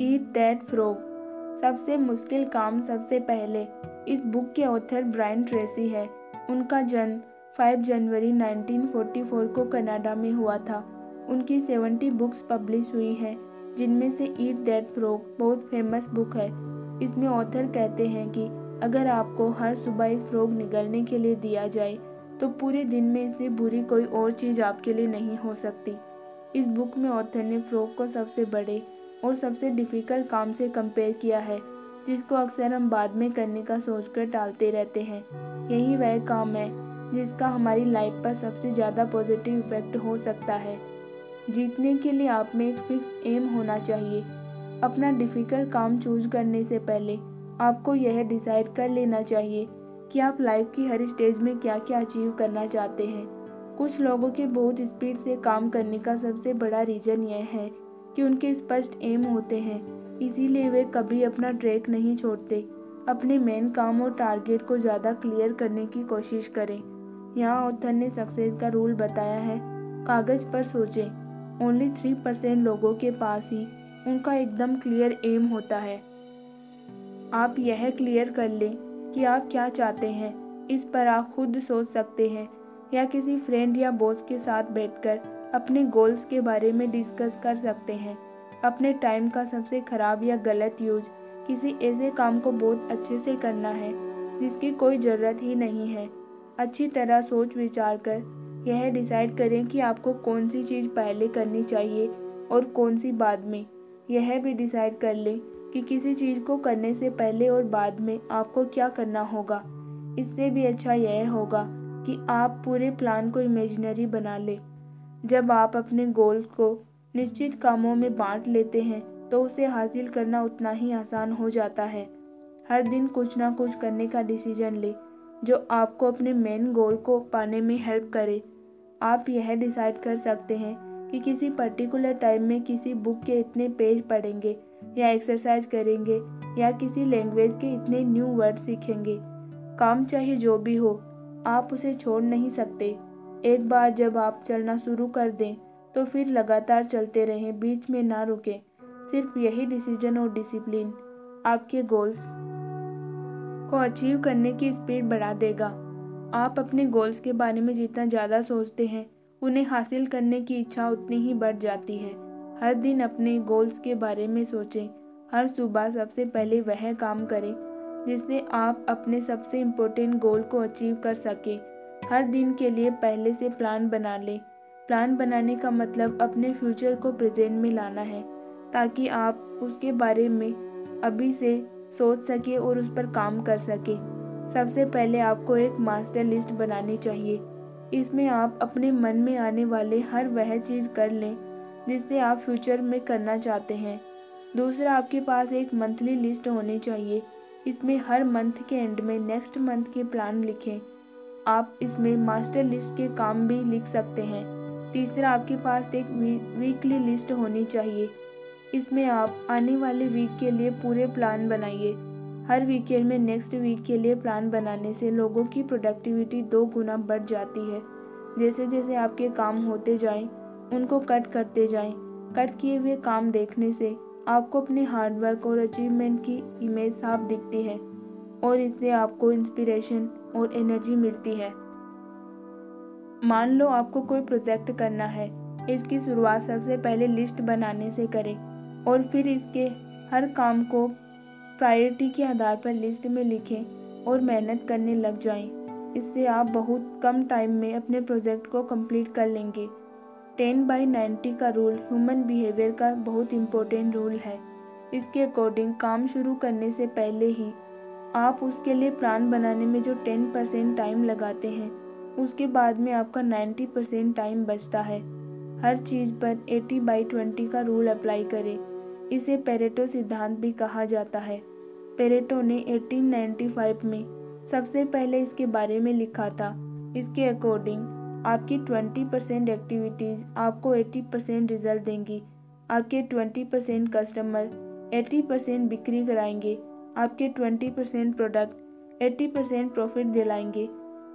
Eat that frog सबसे मुश्किल काम सबसे पहले। इस बुक के ऑथर ब्रायन ट्रेसी है। उनका जन्म 5 जनवरी 1944 को कनाडा में हुआ था। उनकी 70 बुक्स पब्लिश हुई हैं, जिनमें से ईट दैट फ्रॉग बहुत फ़ेमस बुक है। इसमें ऑथर कहते हैं कि अगर आपको हर सुबह एक फ्रॉग निगलने के लिए दिया जाए तो पूरे दिन में इससे बुरी कोई और चीज़ आपके लिए नहीं हो सकती। इस बुक में ऑथर ने फ्रॉग को सबसे बड़े और सबसे डिफ़िकल्ट काम से कंपेयर किया है, जिसको अक्सर हम बाद में करने का सोचकर टालते रहते हैं। यही वह काम है, जिसका हमारी लाइफ पर सबसे ज़्यादा पॉजिटिव इफ़ेक्ट हो सकता है। जीतने के लिए आप में एक फिक्स एम होना चाहिए। अपना डिफ़िकल्ट काम चूज़ करने से पहले आपको यह डिसाइड कर लेना चाहिए कि आप लाइफ की हर स्टेज में क्या क्या अचीव करना चाहते हैं। कुछ लोगों के बहुत स्पीड से काम करने का सबसे बड़ा रीज़न यह है कि उनके स्पष्ट एम होते हैं। इसीलिए वे कभी अपना ट्रैक नहीं छोड़ते। अपने मेन काम और टारगेट को ज़्यादा क्लियर करने की कोशिश करें। यहाँ ऑथर ने सक्सेस का रूल बताया है। कागज़ पर सोचें। ओनली थ्री परसेंट लोगों के पास ही उनका एकदम क्लियर एम होता है। आप यह क्लियर कर लें कि आप क्या चाहते हैं। इस पर आप खुद सोच सकते हैं या किसी फ्रेंड या बॉस के साथ बैठकर अपने गोल्स के बारे में डिस्कस कर सकते हैं। अपने टाइम का सबसे ख़राब या गलत यूज़ किसी ऐसे काम को बहुत अच्छे से करना है, जिसकी कोई ज़रूरत ही नहीं है। अच्छी तरह सोच विचार कर यह डिसाइड करें कि आपको कौन सी चीज़ पहले करनी चाहिए और कौन सी बाद में। यह भी डिसाइड कर लें कि किसी चीज़ को करने से पहले और बाद में आपको क्या करना होगा। इससे भी अच्छा यह होगा कि आप पूरे प्लान को इमेजिनरी बना लें। जब आप अपने गोल को निश्चित कामों में बांट लेते हैं तो उसे हासिल करना उतना ही आसान हो जाता है। हर दिन कुछ ना कुछ करने का डिसीज़न ले, जो आपको अपने मेन गोल को पाने में हेल्प करे। आप यह डिसाइड कर सकते हैं कि किसी पर्टिकुलर टाइम में किसी बुक के इतने पेज पढ़ेंगे, या एक्सरसाइज करेंगे, या किसी लैंग्वेज के इतने न्यू वर्ड सीखेंगे। काम चाहे जो भी हो, आप उसे छोड़ नहीं सकते। एक बार जब आप चलना शुरू कर दें तो फिर लगातार चलते रहें, बीच में ना रुकें। सिर्फ़ यही डिसीज़न और डिसिप्लिन आपके गोल्स को अचीव करने की स्पीड बढ़ा देगा। आप अपने गोल्स के बारे में जितना ज़्यादा सोचते हैं, उन्हें हासिल करने की इच्छा उतनी ही बढ़ जाती है। हर दिन अपने गोल्स के बारे में सोचें। हर सुबह सबसे पहले वह काम करें जिससे आप अपने सबसे इम्पोर्टेंट गोल को अचीव कर सकें। हर दिन के लिए पहले से प्लान बना लें। प्लान बनाने का मतलब अपने फ्यूचर को प्रेजेंट में लाना है, ताकि आप उसके बारे में अभी से सोच सके और उस पर काम कर सके। सबसे पहले आपको एक मास्टर लिस्ट बनानी चाहिए। इसमें आप अपने मन में आने वाले हर वह चीज़ कर लें, जिससे आप फ्यूचर में करना चाहते हैं। दूसरा, आपके पास एक मंथली लिस्ट होनी चाहिए। इसमें हर मंथ के एंड में नेक्स्ट मंथ के प्लान लिखें। आप इसमें मास्टर लिस्ट के काम भी लिख सकते हैं। तीसरा, आपके पास एक वीकली लिस्ट होनी चाहिए। इसमें आप आने वाले वीक के लिए पूरे प्लान बनाइए। हर वीकेंड में नेक्स्ट वीक के लिए प्लान बनाने से लोगों की प्रोडक्टिविटी दो गुना बढ़ जाती है। जैसे जैसे आपके काम होते जाएँ, उनको कट करते जाएँ। कट किए हुए काम देखने से आपको अपने हार्डवर्क और अचीवमेंट की इमेज साफ़ दिखती है। और इससे आपको इंस्पिरेशन और एनर्जी मिलती है। मान लो आपको कोई प्रोजेक्ट करना है, इसकी शुरुआत सबसे पहले लिस्ट बनाने से करें और फिर इसके हर काम को प्रायोरिटी के आधार पर लिस्ट में लिखें और मेहनत करने लग जाएँ। इससे आप बहुत कम टाइम में अपने प्रोजेक्ट को कंप्लीट कर लेंगे। टेन बाई नाइन्टी का रूल ह्यूमन बिहेवियर का बहुत इम्पोर्टेंट रूल है। इसके अकॉर्डिंग काम शुरू करने से पहले ही आप उसके लिए प्लान बनाने में जो टेन परसेंट टाइम लगाते हैं, उसके बाद में आपका नाइन्टी परसेंट टाइम बचता है। हर चीज़ पर एटी बाई ट्वेंटी का रूल अप्लाई करें। इसे पेरेटो सिद्धांत भी कहा जाता है। पेरेटो ने 1895 में सबसे पहले इसके बारे में लिखा था। इसके अकॉर्डिंग आपकी 20 परसेंट एक्टिविटीज़ आपको 80 परसेंट रिज़ल्ट देंगी। आपके 20 परसेंट कस्टमर 80 परसेंट बिक्री कराएँगे। आपके 20 परसेंट प्रोडक्ट 80 परसेंट प्रॉफिट दिलाएँगे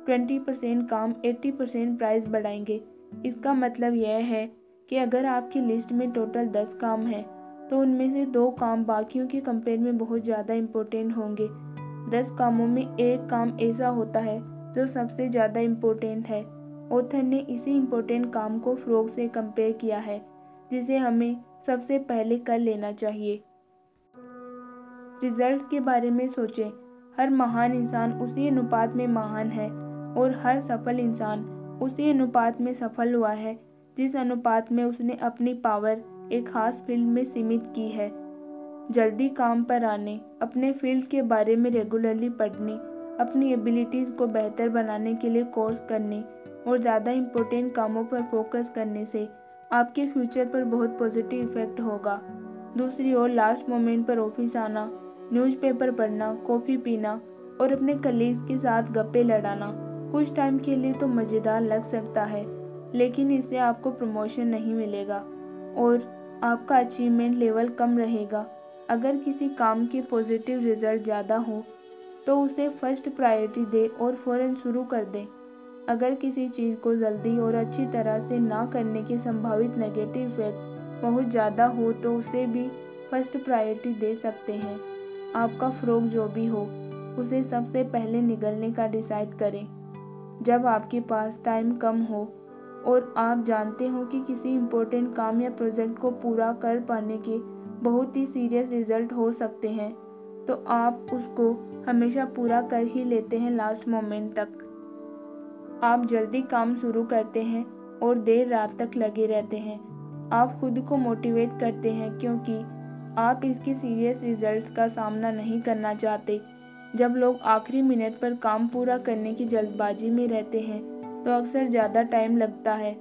20 परसेंट काम 80 परसेंट प्राइस बढ़ाएँगे। इसका मतलब यह है कि अगर आपकी लिस्ट में टोटल 10 काम है तो उनमें से दो काम बाकियों के कंपेयर में बहुत ज़्यादा इम्पोर्टेंट होंगे। दस कामों में एक काम ऐसा होता है जो सबसे ज़्यादा इम्पोर्टेंट है। ऑथर ने इसी इम्पोर्टेंट काम को फ्रॉग से कंपेयर किया है, जिसे हमें सबसे पहले कर लेना चाहिए। रिज़ल्ट के बारे में सोचें। हर महान इंसान उसी अनुपात में महान है और हर सफल इंसान उसी अनुपात में सफल हुआ है, जिस अनुपात में उसने अपनी पावर एक खास फ़ील्ड में सीमित की है। जल्दी काम पर आने, अपने फ़ील्ड के बारे में रेगुलरली पढ़ने, अपनी एबिलिटीज़ को बेहतर बनाने के लिए कोर्स करने और ज़्यादा इम्पोर्टेंट कामों पर फोकस करने से आपके फ्यूचर पर बहुत पॉजिटिव इफ़ेक्ट होगा। दूसरी ओर लास्ट मोमेंट पर ऑफ़िस आना न्यूज़पेपर पढ़ना, कॉफ़ी पीना और अपने कलीग्स के साथ गप्पे लड़ाना, कुछ टाइम के लिए तो मज़ेदार लग सकता है, लेकिन इससे आपको प्रमोशन नहीं मिलेगा और आपका अचीवमेंट लेवल कम रहेगा। अगर किसी काम के पॉजिटिव रिज़ल्ट ज़्यादा हो तो उसे फ़र्स्ट प्रायोरिटी दे और फ़ौर शुरू कर दें। अगर किसी चीज़ को जल्दी और अच्छी तरह से ना करने के संभावित नेगेटिव इफ़ेक्ट बहुत ज़्यादा हो तो उसे भी फ़र्स्ट प्रायोरिटी दे सकते हैं। आपका फ़रोग जो भी हो, उसे सबसे पहले निगलने का डिसाइड करें। जब आपके पास टाइम कम हो और आप जानते हो कि किसी इम्पोर्टेंट काम या प्रोजेक्ट को पूरा कर पाने के बहुत ही सीरियस रिज़ल्ट हो सकते हैं तो आप उसको हमेशा पूरा कर ही लेते हैं लास्ट मोमेंट तक। आप जल्दी काम शुरू करते हैं और देर रात तक लगे रहते हैं। आप खुद को मोटिवेट करते हैं क्योंकि आप इसके सीरियस रिजल्ट्स का सामना नहीं करना चाहते। जब लोग आखिरी मिनट पर काम पूरा करने की जल्दबाजी में रहते हैं तो अक्सर ज़्यादा टाइम लगता है,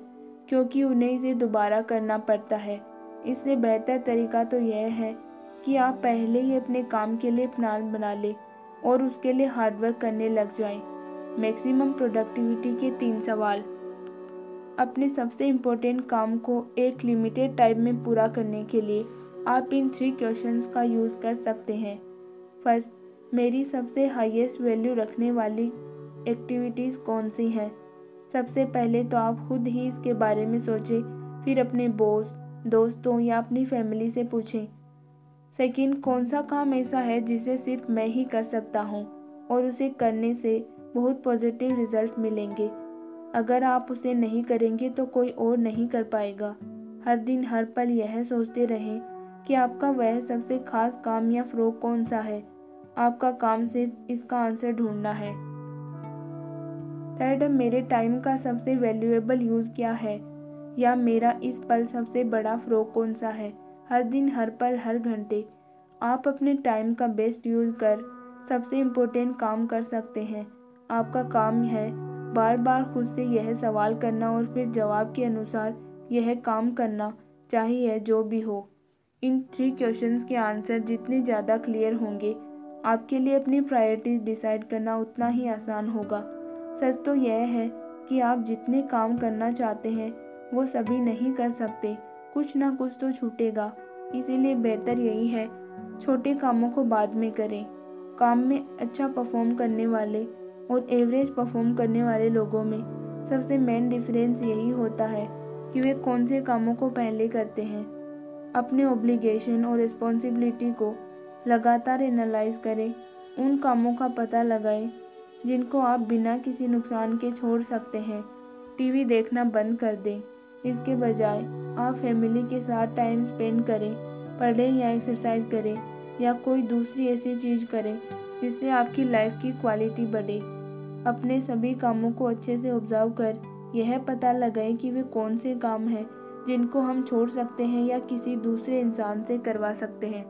क्योंकि उन्हें इसे दोबारा करना पड़ता है। इससे बेहतर तरीका तो यह है कि आप पहले ही अपने काम के लिए प्लान बना लें और उसके लिए हार्डवर्क करने लग जाएँ। मैक्सिमम प्रोडक्टिविटी के तीन सवाल। अपने सबसे इम्पोर्टेंट काम को एक लिमिटेड टाइम में पूरा करने के लिए आप इन थ्री क्वेश्चंस का यूज़ कर सकते हैं। फ़र्स्ट मेरी सबसे हाईएस्ट वैल्यू रखने वाली एक्टिविटीज़ कौन सी हैं? सबसे पहले तो आप खुद ही इसके बारे में सोचें, फिर अपने बॉस दोस्तों या अपनी फैमिली से पूछें। सेकंड कौन सा काम ऐसा है जिसे सिर्फ़ मैं ही कर सकता हूँ और उसे करने से बहुत पॉजिटिव रिज़ल्ट मिलेंगे। अगर आप उसे नहीं करेंगे तो कोई और नहीं कर पाएगा। हर दिन हर पल यह सोचते रहें कि आपका वह सबसे खास काम या फ़्रोक कौन सा है? आपका काम सिर्फ़ इसका आंसर ढूंढना है। थर्ड मेरे टाइम का सबसे वैल्यूएबल यूज़ क्या है? या मेरा इस पल सबसे बड़ा फ़्रोक कौन सा है? हर दिन, हर पल, हर घंटे। आप अपने टाइम का बेस्ट यूज़ कर सबसे इम्पोर्टेंट काम कर सकते हैं। आपका काम है बार बार खुद से यह सवाल करना और फिर जवाब के अनुसार यह काम करना चाहिए जो भी हो। इन थ्री क्वेश्चंस के आंसर जितने ज़्यादा क्लियर होंगे, आपके लिए अपनी प्रायोरिटीज़ डिसाइड करना उतना ही आसान होगा। सच तो यह है कि आप जितने काम करना चाहते हैं, वो सभी नहीं कर सकते। कुछ ना कुछ तो छूटेगा। इसीलिए बेहतर यही है, छोटे कामों को बाद में करें। काम में अच्छा परफॉर्म करने वाले और एवरेज परफॉर्म करने वाले लोगों में सबसे मेन डिफरेंस यही होता है कि वे कौन से कामों को पहले करते हैं। अपने ओब्लिगेशन और रिस्पॉन्सिबिलिटी को लगातार एनालाइज करें, उन कामों का पता लगाएँ, जिनको आप बिना किसी नुकसान के छोड़ सकते हैं। टीवी देखना बंद कर दें। इसके बजाय, आप फैमिली के साथ टाइम स्पेंड करें, पढ़ें या एक्सरसाइज करें, या कोई दूसरी ऐसी चीज़ करें, जिससे आपकी लाइफ की क्वालिटी बढ़े। अपने सभी कामों को अच्छे से ऑब्ज़र्व कर, यह पता लगाएँ कि वे कौन से काम हैं जिनको हम छोड़ सकते हैं या किसी दूसरे इंसान से करवा सकते हैं,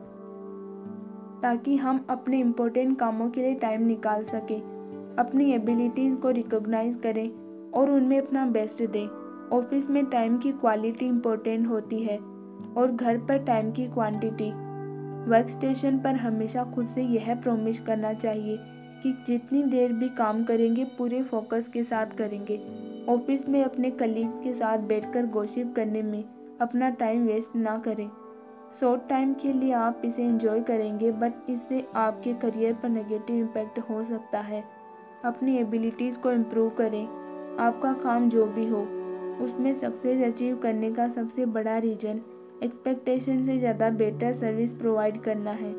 ताकि हम अपने इम्पोर्टेंट कामों के लिए टाइम निकाल सकें, अपनी एबिलिटीज़ को रिकॉग्नाइज करें और उनमें अपना बेस्ट दें। ऑफ़िस में टाइम की क्वालिटी इम्पोर्टेंट होती है और घर पर टाइम की क्वांटिटी वर्क स्टेशन पर हमेशा खुद से यह प्रोमिस करना चाहिए कि जितनी देर भी काम करेंगे, पूरे फोकस के साथ करेंगे। ऑफ़िस में अपने कलीग के साथ बैठकर गोशिप करने में अपना टाइम वेस्ट ना करें। शॉर्ट टाइम के लिए आप इसे एंजॉय करेंगे, बट इससे आपके करियर पर नेगेटिव इम्पैक्ट हो सकता है। अपनी एबिलिटीज़ को इम्प्रूव करें। आपका काम जो भी हो, उसमें सक्सेस अचीव करने का सबसे बड़ा रीजन एक्सपेक्टेशन से ज़्यादा बेटर सर्विस प्रोवाइड करना है।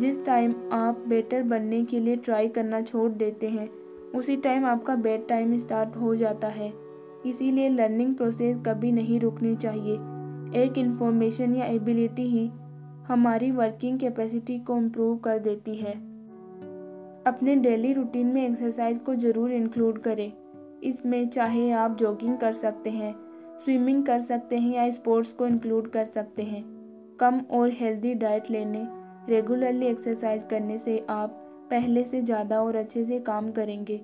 जिस टाइम आप बेटर बनने के लिए ट्राई करना छोड़ देते हैं उसी टाइम आपका बेड टाइम स्टार्ट हो जाता है। इसीलिए लर्निंग प्रोसेस कभी नहीं रुकनी चाहिए। एक इन्फॉर्मेशन या एबिलिटी ही हमारी वर्किंग कैपेसिटी को इम्प्रूव कर देती है। अपने डेली रूटीन में एक्सरसाइज को ज़रूर इंक्लूड करें। इसमें चाहे आप जॉगिंग कर सकते हैं स्विमिंग कर सकते हैं या स्पोर्ट्स को इंक्लूड कर सकते हैं। कम और हेल्दी डाइट लेने रेगुलरली एक्सरसाइज करने से आप पहले से ज़्यादा और अच्छे से काम करेंगे।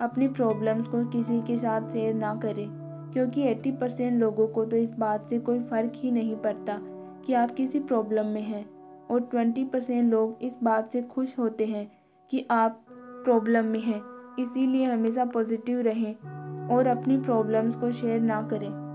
अपनी प्रॉब्लम्स को किसी के साथ शेयर ना करें, क्योंकि 80 परसेंट लोगों को तो इस बात से कोई फ़र्क ही नहीं पड़ता कि आप किसी प्रॉब्लम में हैं। और 20 परसेंट लोग इस बात से खुश होते हैं कि आप प्रॉब्लम में हैं, इसीलिए हमेशा पॉजिटिव रहें और अपनी प्रॉब्लम्स को शेयर ना करें।